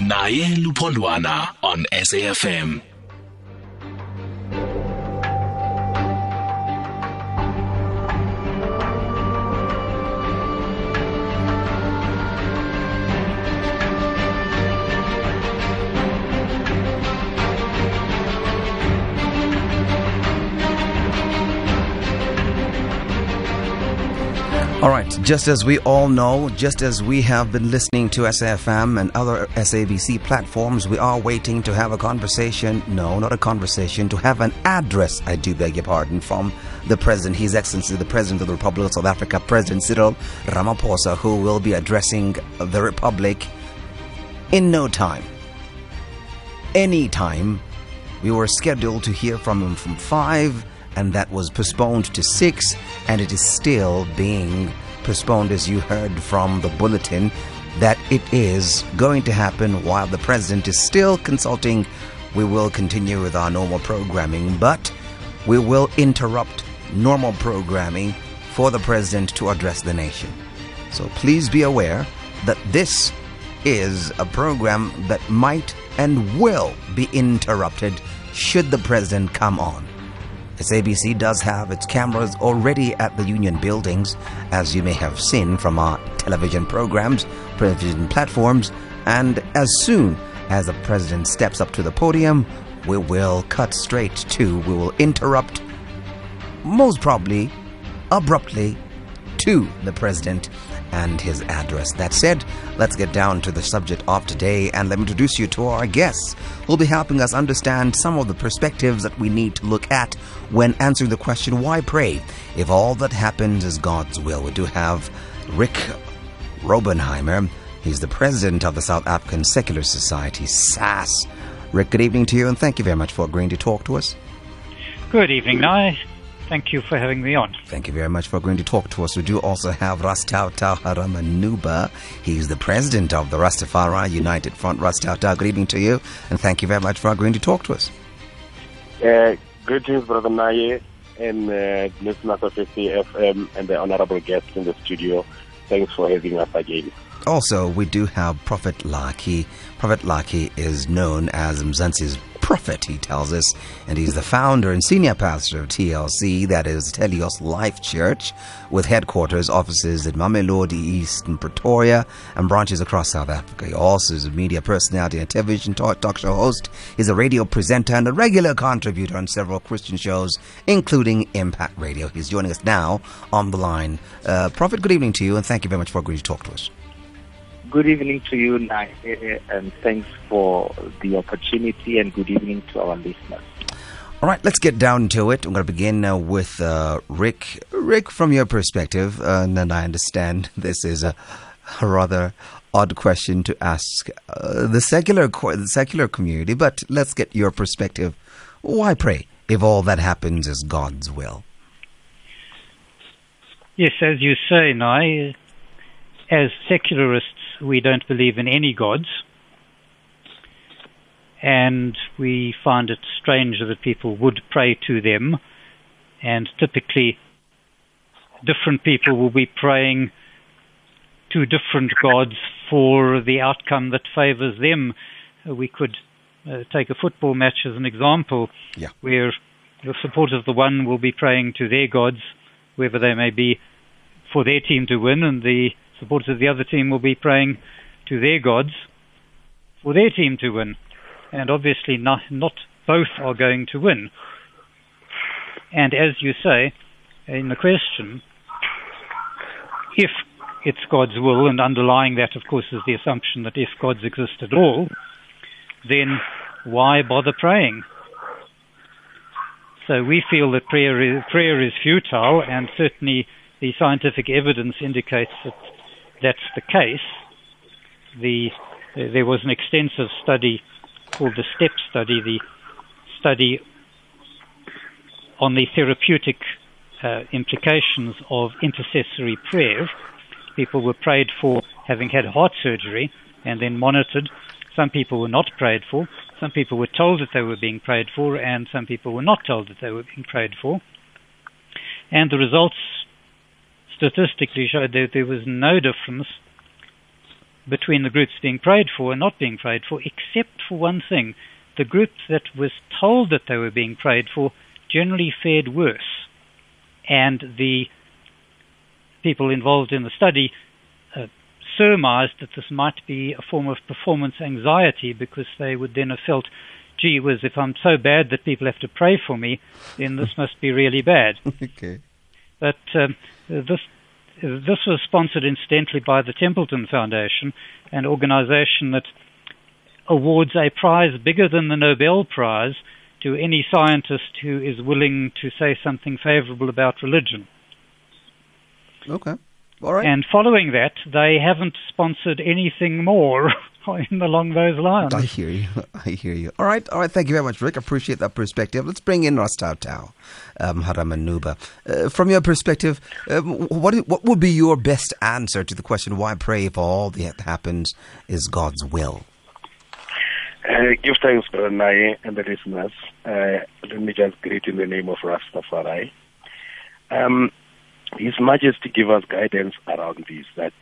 naye luphondwana on SAFM All right, just as we all know, just as we have been listening to SAFM and other SABC platforms, we are waiting to have a conversation. No, not a conversation, to have an address, I do beg your pardon, from the President, His Excellency, the President of the Republic of South Africa, President Cyril Ramaphosa, who will be addressing the Republic in no time. Any time. We were scheduled to hear from him from 5 and that was postponed to 6 and it is still being postponed as you heard from the bulletin that it is going to happen while the president is still consulting. We will continue with our normal programming but we will interrupt normal programming for the president to address the nation. So please be aware that this is a program that might and will be interrupted should the president come on SABC does have its cameras already at the union buildings, as you may have seen from our television programs, television platforms, and as soon as the president steps up to the podium, we will cut straight to, we will interrupt, most probably, abruptly, to the president and his address. That said, let's get down to the subject of today and let me introduce you to our guests who will be helping us understand some of the perspectives that we need to look at when answering the question, why pray if all that happens is God's will? We do have Rick Raubenheimer. He's the president of the South African Secular Society, SAS. Rick, good evening to you and thank you very much for agreeing to talk to us. Good evening, Nye. Thank you for having me on. Thank you very much for agreeing to talk to us. We do also have Ras Thau Haramanuba. He's the president of the Rastafari United Front. Ras Thau, good evening to you, and thank you very much for agreeing to talk to us. Uh, greetings, Brother Naye, and uh, listeners of SAFM, and the honorable guests in the studio. Thanks for having us again. Also, we do have Prophet Laki. Prophet Laki is known as Mzansi's prophet, he tells us, and he's the founder and senior pastor of TLC, that is Telios Life Church, with headquarters, offices at Mamelodi East and Pretoria, and branches across South Africa. He also is a media personality and television talk, talk show host. He's a radio presenter and a regular contributor on several Christian shows, including Impact Radio. He's joining us now on the line. Uh, prophet, good evening to you, and thank you very much for agreeing to talk to us. Good evening to you, Nai, and thanks for the opportunity, and good evening to our listeners. All right, let's get down to it. I'm going to begin uh, with uh, Rick. Rick, from your perspective, uh, and I understand this is a, a rather odd question to ask uh, the secular the secular community, but let's get your perspective. Why pray if all that happens is God's will? Yes, as you say, Nai, as secularists, we don't believe in any gods. And we find it strange that people would pray to them. And typically, different people will be praying to different gods for the outcome that favors them. We could uh, take a football match as an example, yeah. where the supporters of the one will be praying to their gods, whoever they may be, for their team to win, and the supporters of the other team will be praying to their gods for their team to win. And obviously, not, not both are going to win. And as you say in the question, if it's God's will, and underlying that, of course, is the assumption that if gods exist at all, then why bother praying? So we feel that prayer is, prayer is futile, and certainly the scientific evidence indicates that that's the case. The, there was an extensive study called the STEP study, the study on the therapeutic uh, implications of intercessory prayer. People were prayed for having had heart surgery and then monitored. Some people were not prayed for. Some people were told that they were being prayed for, and some people were not told that they were being prayed for. And the results statistically showed that there was no difference between the groups being prayed for and not being prayed for, except for one thing. The group that was told that they were being prayed for generally fared worse. And the people involved in the study uh, surmised that this might be a form of performance anxiety because they would then have felt, gee whiz, if I'm so bad that people have to pray for me, then this must be really bad. okay. But um, this this was sponsored incidentally by the Templeton Foundation, an organization that awards a prize bigger than the Nobel Prize to any scientist who is willing to say something favorable about religion. Okay. All right. And following that, they haven't sponsored anything more in along those lines. I hear you. I hear you. All right. All right. Thank you very much, Rick. Appreciate that perspective. Let's bring in Rastau Tau, um, Haramanuba. Uh, from your perspective, um, what what would be your best answer to the question, why pray if all that happens is God's will? Uh, give thanks, Brother Naye and the listeners. Uh, let me just greet in the name of Rastafari. Um, his Majesty give us guidance around this. That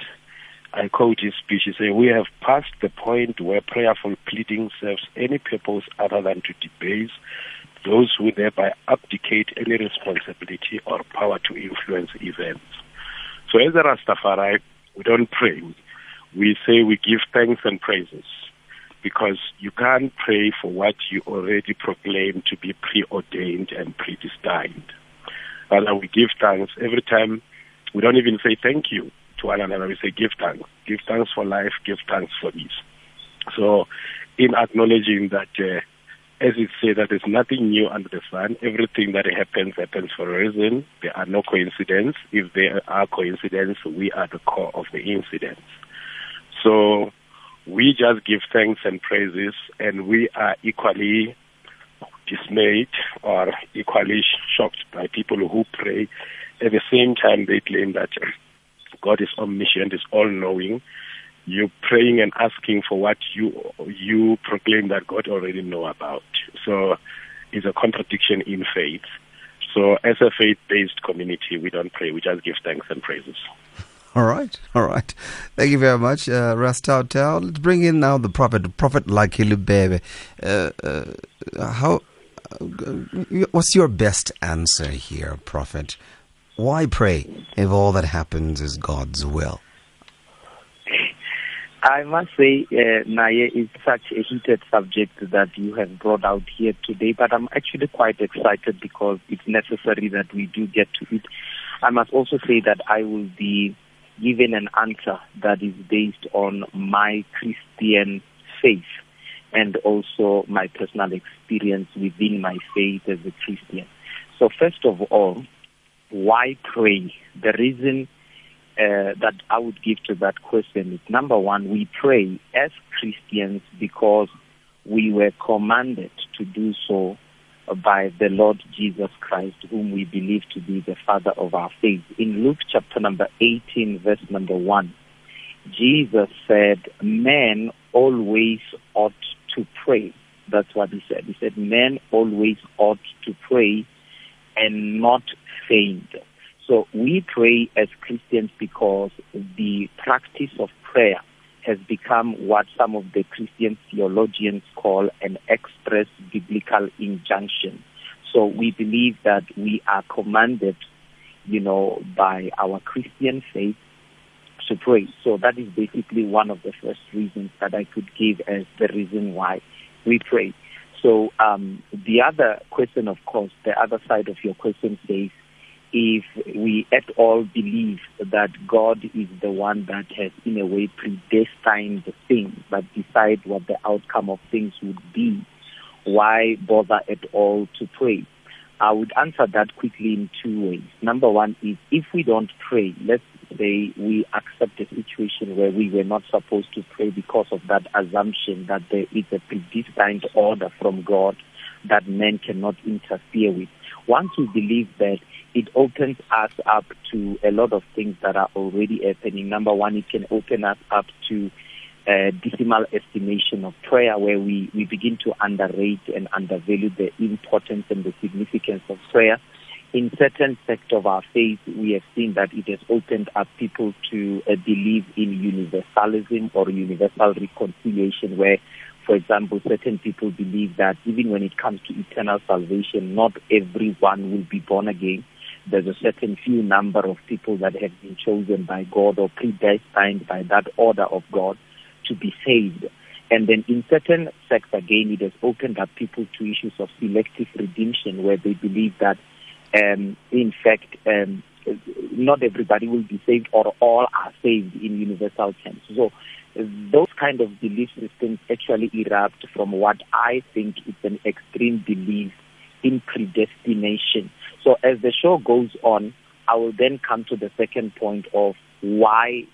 I quote his speech. He said, "We have passed the point where prayerful pleading serves any purpose other than to debase those who thereby abdicate any responsibility or power to influence events." So, as a Rastafari, we don't pray. We say we give thanks and praises because you can't pray for what you already proclaim to be preordained and predestined. Rather, we give thanks every time. We don't even say thank you to one another. We say give thanks. Give thanks for life. Give thanks for this. So, in acknowledging that, uh, as it says, that there's nothing new under the sun. Everything that happens happens for a reason. There are no coincidences. If there are coincidences, we are the core of the incidents. So, we just give thanks and praises, and we are equally dismayed or equally shocked by people who pray. At the same time, they claim that God is omniscient, is all-knowing. You're praying and asking for what you you proclaim that God already know about. So, it's a contradiction in faith. So, as a faith-based community, we don't pray; we just give thanks and praises. All right, all right. Thank you very much, uh, Ras Thau Thau. Let's bring in now the prophet, prophet like Hilubebe. Uh, uh, how? Uh, what's your best answer here, prophet? Why pray if all that happens is God's will? I must say, uh, Naye is such a heated subject that you have brought out here today, but I'm actually quite excited because it's necessary that we do get to it. I must also say that I will be given an answer that is based on my Christian faith and also my personal experience within my faith as a Christian. So, first of all, why pray? The reason uh, that I would give to that question is number one, we pray as Christians because we were commanded to do so by the Lord Jesus Christ, whom we believe to be the Father of our faith. In Luke chapter number 18, verse number 1, Jesus said, Men always ought to pray. That's what he said. He said, Men always ought to pray and not faint. So we pray as Christians because the practice of prayer has become what some of the Christian theologians call an express biblical injunction. So we believe that we are commanded, you know, by our Christian faith to pray. So that is basically one of the first reasons that I could give as the reason why we pray. So um, the other question, of course, the other side of your question says, if we at all believe that God is the one that has, in a way, predestined the things, but decide what the outcome of things would be, why bother at all to pray? I would answer that quickly in two ways. Number one is if we don't pray, let's say we accept a situation where we were not supposed to pray because of that assumption that there is a predestined order from God that men cannot interfere with. Once we believe that it opens us up to a lot of things that are already happening. Number one, it can open us up to a decimal estimation of prayer where we, we begin to underrate and undervalue the importance and the significance of prayer. In certain sects of our faith, we have seen that it has opened up people to uh, believe in universalism or universal reconciliation, where, for example, certain people believe that even when it comes to eternal salvation, not everyone will be born again. There's a certain few number of people that have been chosen by God or predestined by that order of God to be saved. And then in certain sects, again, it has opened up people to issues of selective redemption, where they believe that um, in fact, um, not everybody will be saved or all are saved in universal terms. So those kind of belief systems actually erupt from what I think is an extreme belief in predestination. So as the show goes on, I will then come to the second point of why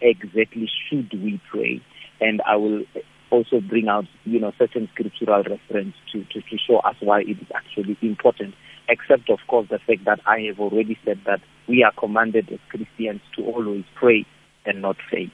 exactly should we pray, and I will also bring out you know certain scriptural reference to, to, to show us why it is actually important except of course the fact that I have already said that we are commanded as Christians to always pray and not faint.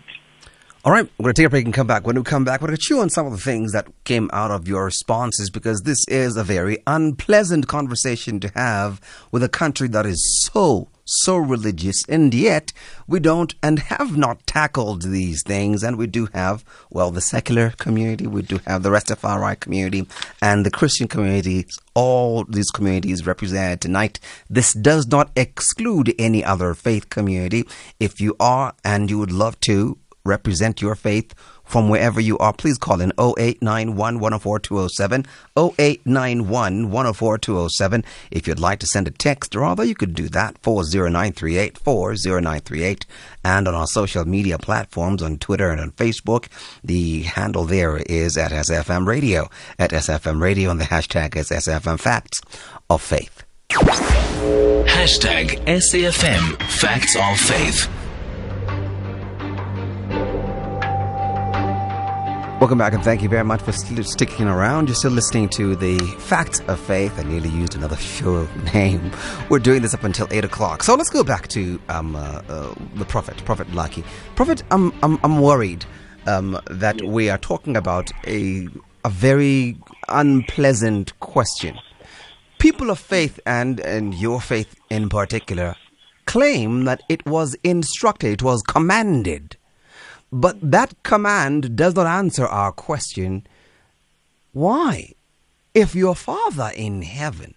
All right, we're going to take a break and come back. When we come back, we're going to chew on some of the things that came out of your responses because this is a very unpleasant conversation to have with a country that is so so religious, and yet we don't and have not tackled these things. And we do have, well, the secular community, we do have the rest of Rastafari community, and the Christian community. All these communities represented tonight. This does not exclude any other faith community. If you are and you would love to represent your faith, from wherever you are, please call in 0891 104 207. 0891 104 207. If you'd like to send a text, or rather, you could do that 40938 40938. And on our social media platforms on Twitter and on Facebook, the handle there is at SAFM Radio. At SAFM Radio, and the hashtag is SAFM Facts of Faith. Hashtag SAFM Facts of Faith. Welcome back, and thank you very much for st- sticking around. You're still listening to the Facts of Faith. I nearly used another show name. We're doing this up until 8 o'clock. So let's go back to um, uh, uh, the Prophet, Prophet Lucky. Prophet, I'm, I'm, I'm worried um, that we are talking about a, a very unpleasant question. People of faith, and, and your faith in particular, claim that it was instructed, it was commanded but that command does not answer our question why? If your Father in heaven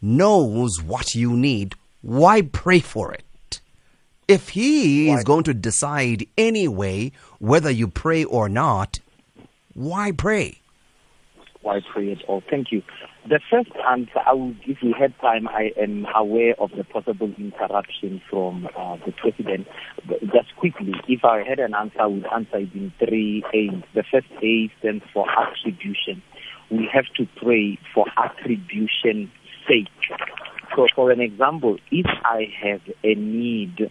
knows what you need, why pray for it? If He why? is going to decide anyway whether you pray or not, why pray? Why pray at all? Thank you. The first answer, I would, if we had time, I am aware of the possible interruption from uh, the president. But just quickly, if I had an answer, I would answer it in three A's. The first A stands for attribution. We have to pray for attribution sake. So, for an example, if I have a need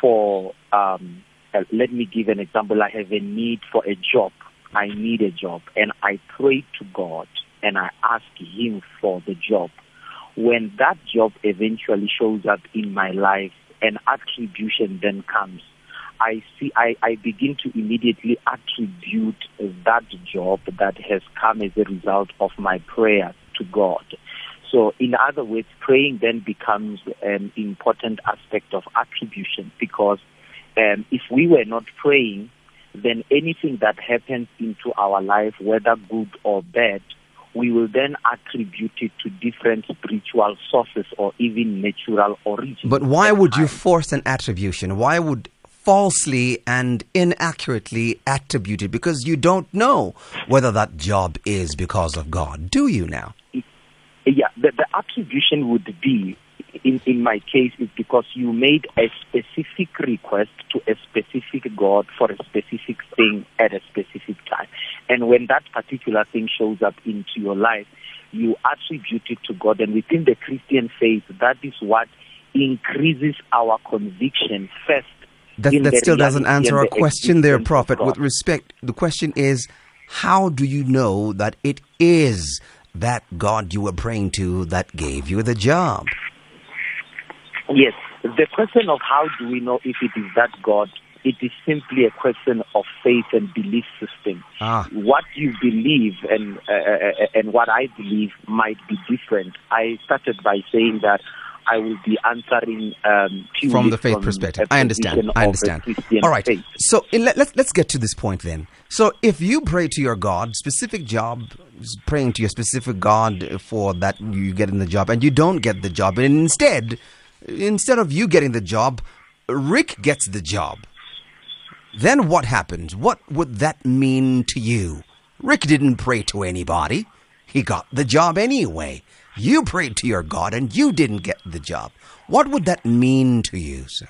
for, um, uh, let me give an example. I have a need for a job. I need a job, and I pray to God and I ask Him for the job, when that job eventually shows up in my life and attribution then comes, I see I, I begin to immediately attribute that job that has come as a result of my prayer to God. So, in other words, praying then becomes an important aspect of attribution because um, if we were not praying, then anything that happens into our life, whether good or bad, we will then attribute it to different spiritual sources or even natural origins. But why would you force an attribution? Why would falsely and inaccurately attribute it? Because you don't know whether that job is because of God, do you now? Yeah, the, the attribution would be in, in my case is because you made a specific request to a specific God for a specific thing at a specific time. And when that particular thing shows up into your life, you attribute it to God. And within the Christian faith, that is what increases our conviction first. That, that still doesn't answer our question there, Prophet. With respect, the question is how do you know that it is that God you were praying to that gave you the job? Yes. The question of how do we know if it is that God, it is simply a question of faith and belief system. Ah. What you believe and uh, uh, uh, and what I believe might be different. I started by saying that I will be answering um, from the faith perspective. I understand. I understand. All right. Faith. So let, let's let's get to this point then. So if you pray to your God, specific job, praying to your specific God for that you get in the job, and you don't get the job, and instead, instead of you getting the job, Rick gets the job. Then what happens? What would that mean to you? Rick didn't pray to anybody. He got the job anyway. You prayed to your God and you didn't get the job. What would that mean to you, sir?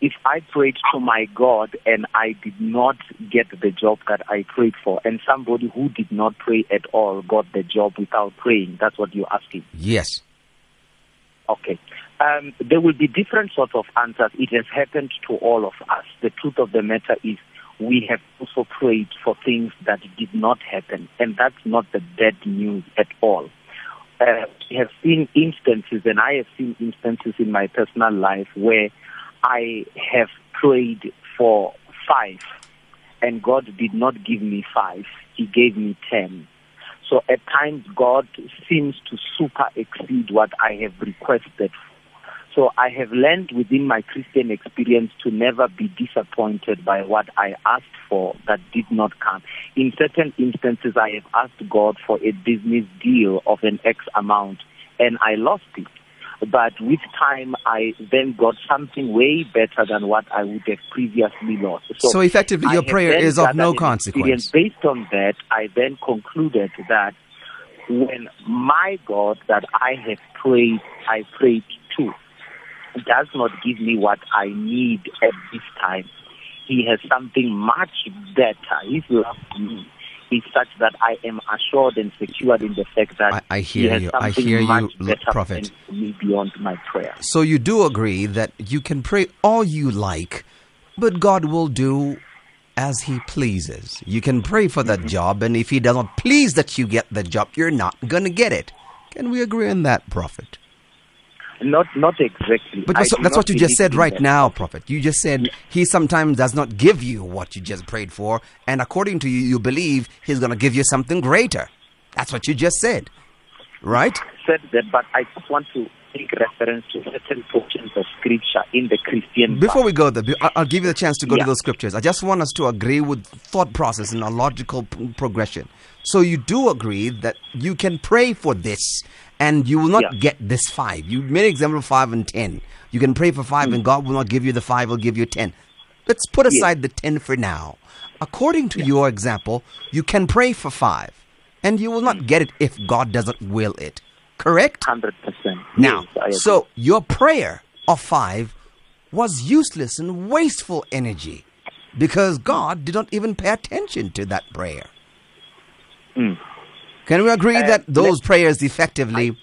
If I prayed to my God and I did not get the job that I prayed for, and somebody who did not pray at all got the job without praying, that's what you're asking? Yes. Okay. Um, there will be different sorts of answers. It has happened to all of us. The truth of the matter is we have also prayed for things that did not happen, and that's not the bad news at all. Uh, we have seen instances, and I have seen instances in my personal life where I have prayed for five, and God did not give me five, He gave me ten. So at times, God seems to super exceed what I have requested so I have learned within my Christian experience to never be disappointed by what I asked for that did not come. In certain instances, I have asked God for a business deal of an X amount and I lost it. But with time, I then got something way better than what I would have previously lost. So, so effectively, your prayer is of no consequence. Based on that, I then concluded that when my God that I have prayed, I prayed to, does not give me what I need at this time. He has something much better. His love for me is such that I am assured and secured in the fact that I, I hear you. I hear you, Prophet. Me beyond my prayer. So you do agree that you can pray all you like, but God will do as He pleases. You can pray for that mm-hmm. job, and if He does not please that you get the job, you're not going to get it. Can we agree on that, Prophet? Not not exactly. But that's, that's what you just said right that. now, Prophet. You just said he sometimes does not give you what you just prayed for, and according to you, you believe he's going to give you something greater. That's what you just said, right? Said that, but I just want to make reference to certain portions of scripture in the Christian. Before we go there, I'll give you the chance to go yeah. to those scriptures. I just want us to agree with thought process and a logical progression. So you do agree that you can pray for this and you will not yeah. get this five. You made an example of five and ten. You can pray for five mm. and God will not give you the five, will give you ten. Let's put aside yeah. the ten for now. According to yeah. your example, you can pray for five and you will not mm. get it if God doesn't will it. Correct? 100%. Now, yes, so your prayer of five was useless and wasteful energy because God did not even pay attention to that prayer. Mm. Can we agree uh, that those prayers effectively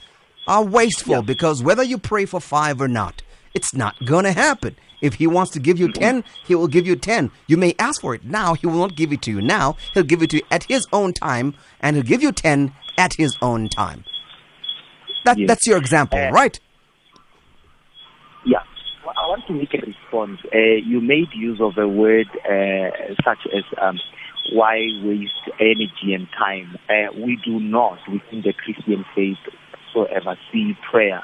I, are wasteful yeah. because whether you pray for five or not, it's not going to happen. If he wants to give you 10, he will give you 10. You may ask for it now. He will not give it to you now. He'll give it to you at his own time, and he'll give you 10 at his own time. That, yes. That's your example, uh, right? Yeah. Well, I want to make a response. Uh, you made use of a word uh, such as um, why waste energy and time? Uh, we do not, within the Christian faith, whatsoever, see prayer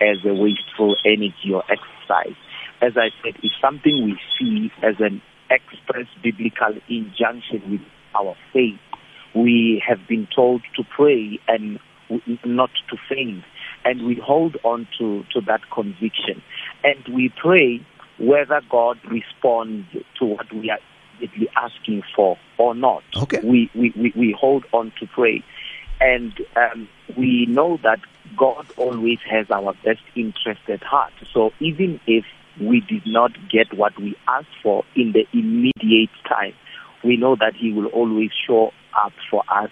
as a wasteful energy or exercise. As I said, it's something we see as an express biblical injunction with our faith. We have been told to pray and not to faint. And we hold on to, to that conviction. And we pray whether God responds to what we are asking for or not. Okay. We, we, we, we hold on to pray. And um, we know that God always has our best interest at heart. So even if we did not get what we asked for in the immediate time, we know that He will always show up for us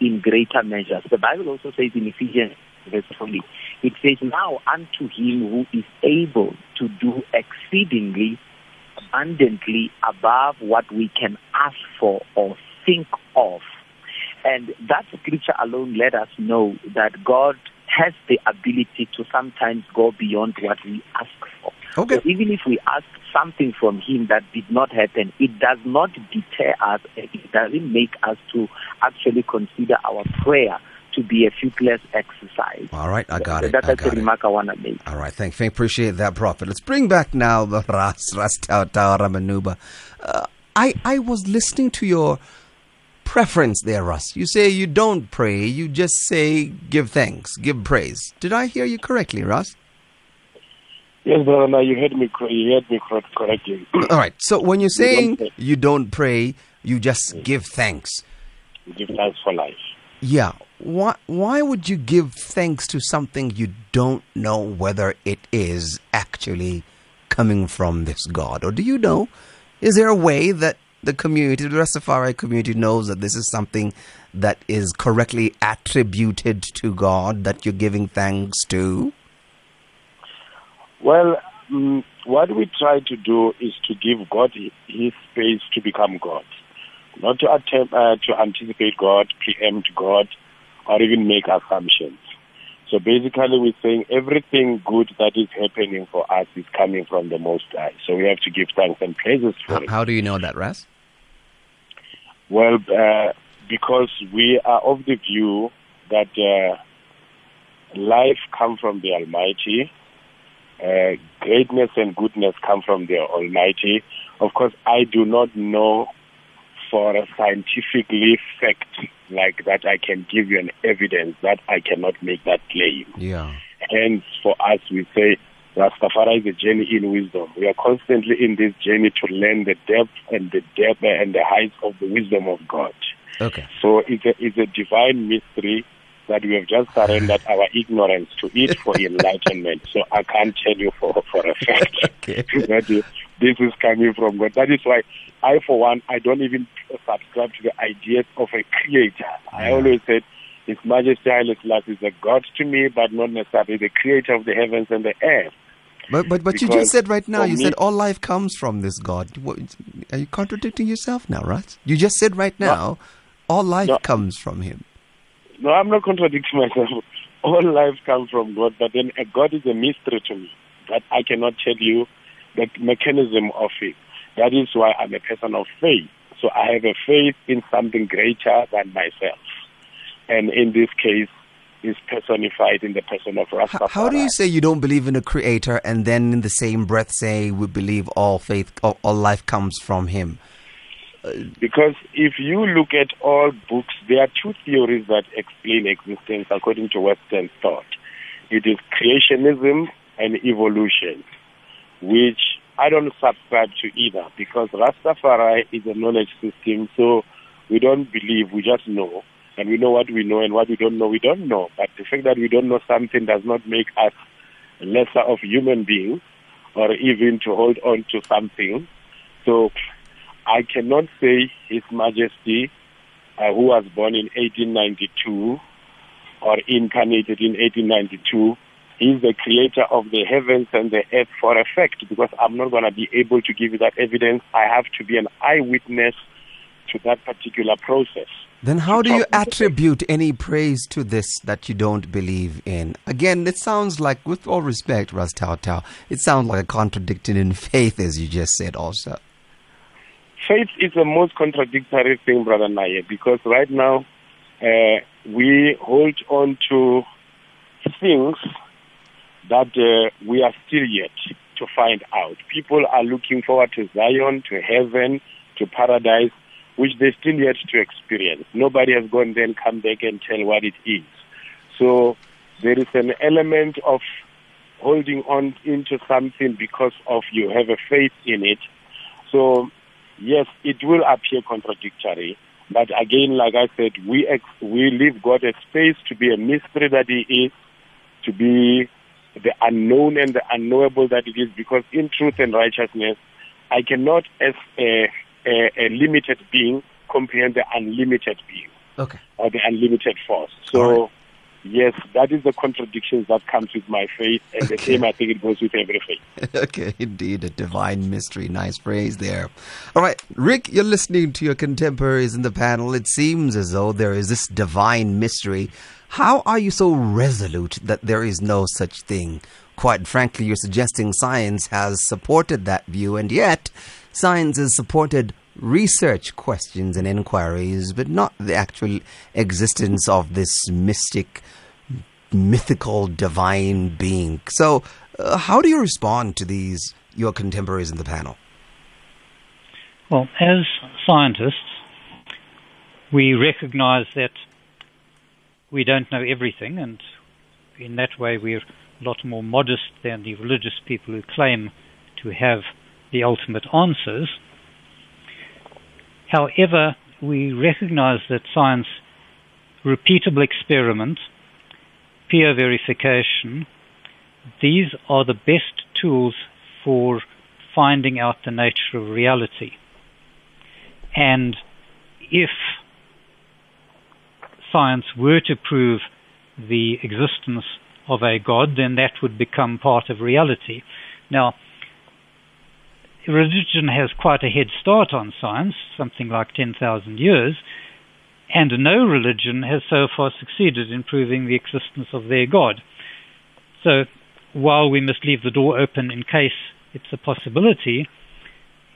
in greater measures. The Bible also says in Ephesians verse 20, it says, Now unto him who is able to do exceedingly abundantly above what we can ask for or think of. And that scripture alone let us know that God has the ability to sometimes go beyond what we ask for. Okay. So even if we ask something from Him that did not happen, it does not deter us. It doesn't make us to actually consider our prayer to be a fruitless exercise. All right, I got it. That's I the got it. remark I want to make. All right, thank you. Appreciate that, Prophet. Let's bring back now the Ras Ras Thau Thau Ramanuba. Uh, I I was listening to your preference there, Ras. You say you don't pray, you just say give thanks, give praise. Did I hear you correctly, Ras? Yes, brother. Now you heard me. You heard me correctly. All right. So when you're don't saying you don't pray, you just give thanks. Give thanks for life. Yeah. Why why would you give thanks to something you don't know whether it is actually coming from this God? Or do you know? Is there a way that the community, the Rastafari community knows that this is something that is correctly attributed to God that you're giving thanks to? Well, mm, what we try to do is to give God His space to become God, not to attempt uh, to anticipate God, preempt God, or even make assumptions. So basically, we're saying everything good that is happening for us is coming from the Most High. So we have to give thanks and praises for How, it. how do you know that, Ras? Well, uh, because we are of the view that uh, life comes from the Almighty, uh, greatness and goodness come from the Almighty. Of course, I do not know for a scientifically fact like that I can give you an evidence that I cannot make that claim. Yeah. Hence, for us, we say Rastafari is a journey in wisdom. We are constantly in this journey to learn the depth and the depth and the heights of the wisdom of God. Okay. So it's a, it's a divine mystery that we have just surrendered our ignorance to it for enlightenment. So I can't tell you for, for a fact Okay. that this is coming from God. That is why I, for one, I don't even subscribe to the ideas of a creator. I always said His Majesty Haile Selassie is a God to me, but not necessarily the creator of the heavens and the earth. But but but you just said right now. You me- said all life comes from this God. What, are you contradicting yourself now, right? You just said right now, all life No. comes from Him. No, I'm not contradicting myself. All life comes from God, but then God is a mystery to me that I cannot tell you the mechanism of it. That is why I'm a person of faith. So I have a faith in something greater than myself. And in this case, is personified in the person of Rastafari. how do you say you don't believe in a Creator and then in the same breath say we believe all faith, all, all life comes from Him? Because if you look at all books, there are two theories that explain existence according to Western thought. It is creationism and evolution, which I don't subscribe to either because Rastafari is a knowledge system, so we don't believe, we just know. And we know what we know and what we don't know, we don't know. But the fact that we don't know something does not make us lesser of human beings or even to hold on to something. So I cannot say His Majesty, uh, who was born in 1892 or incarnated in 1892, is the creator of the heavens and the earth for a fact because I'm not going to be able to give you that evidence. I have to be an eyewitness to that particular process. Then how do you attribute any praise to this that you don't believe in? Again, it sounds like, with all respect, Ras Thau Thau, it sounds like a contradiction in faith, as you just said also. Faith is the most contradictory thing, Brother Naye, because right now uh, we hold on to things that uh, we are still yet to find out. People are looking forward to Zion, to heaven, to paradise, which they still yet to experience. Nobody has gone there and come back and tell what it is. So there is an element of holding on into something because of you have a faith in it. So yes, it will appear contradictory. But again, like I said, we ex- we leave God a space to be a mystery that He is, to be the unknown and the unknowable that it is. Because in truth and righteousness, I cannot, as a, a, a limited being, comprehend the unlimited being Okay. or the unlimited force. So. right. Yes, that is the contradictions that comes with my faith, and the same I think it goes with every faith. okay, indeed, a divine mystery. Nice phrase there. All right, Rick, you're listening to your contemporaries in the panel. It seems as though there is this divine mystery. How are you so resolute that there is no such thing? Quite frankly, you're suggesting science has supported that view, and yet science has supported research questions and inquiries, but not the actual existence of this mystic, mythical, divine being. So, uh, how do you respond to these, your contemporaries in the panel? Well, as scientists, we recognize that we don't know everything, and in that way, we're a lot more modest than the religious people who claim to have the ultimate answers. However, we recognize that science, repeatable experiment, peer verification, these are the best tools for finding out the nature of reality. And if science were to prove the existence of a God, then that would become part of reality. Now, religion has quite a head start on science, something like 10,000 years, and no religion has so far succeeded in proving the existence of their God. So, while we must leave the door open in case it's a possibility,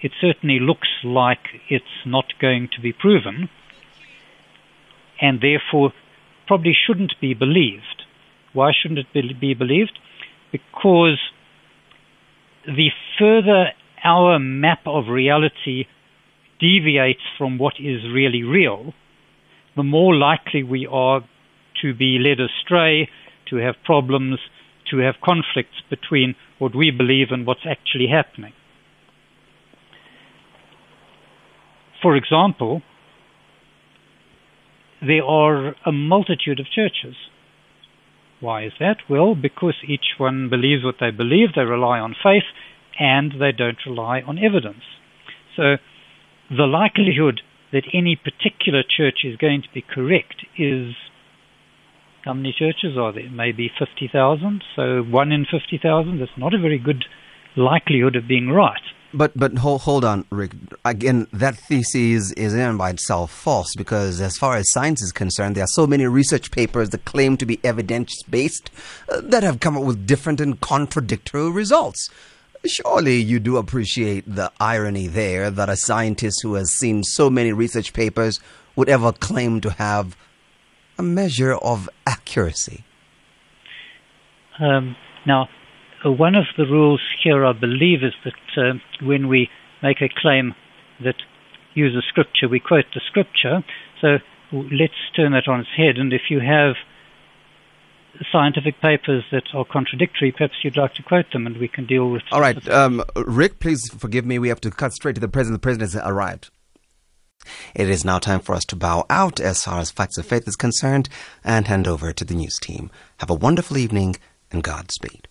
it certainly looks like it's not going to be proven, and therefore probably shouldn't be believed. Why shouldn't it be believed? Because the further our map of reality deviates from what is really real, the more likely we are to be led astray, to have problems, to have conflicts between what we believe and what's actually happening. For example, there are a multitude of churches. Why is that? Well, because each one believes what they believe, they rely on faith, and they don't rely on evidence. So the likelihood that any particular church is going to be correct is how many churches are there? Maybe 50,000. So one in 50,000, that's not a very good likelihood of being right. But but hold hold on, Rick. Again, that thesis is in by itself false because as far as science is concerned, there are so many research papers that claim to be evidence based uh, that have come up with different and contradictory results. Surely you do appreciate the irony there that a scientist who has seen so many research papers would ever claim to have a measure of accuracy. Um, now, uh, one of the rules here, I believe, is that uh, when we make a claim that uses scripture, we quote the scripture. So let's turn that on its head. And if you have scientific papers that are contradictory, perhaps you'd like to quote them and we can deal with. All right, um, Rick, please forgive me. We have to cut straight to the president. The president has arrived. It is now time for us to bow out as far as Facts of Faith is concerned and hand over to the news team. Have a wonderful evening and Godspeed.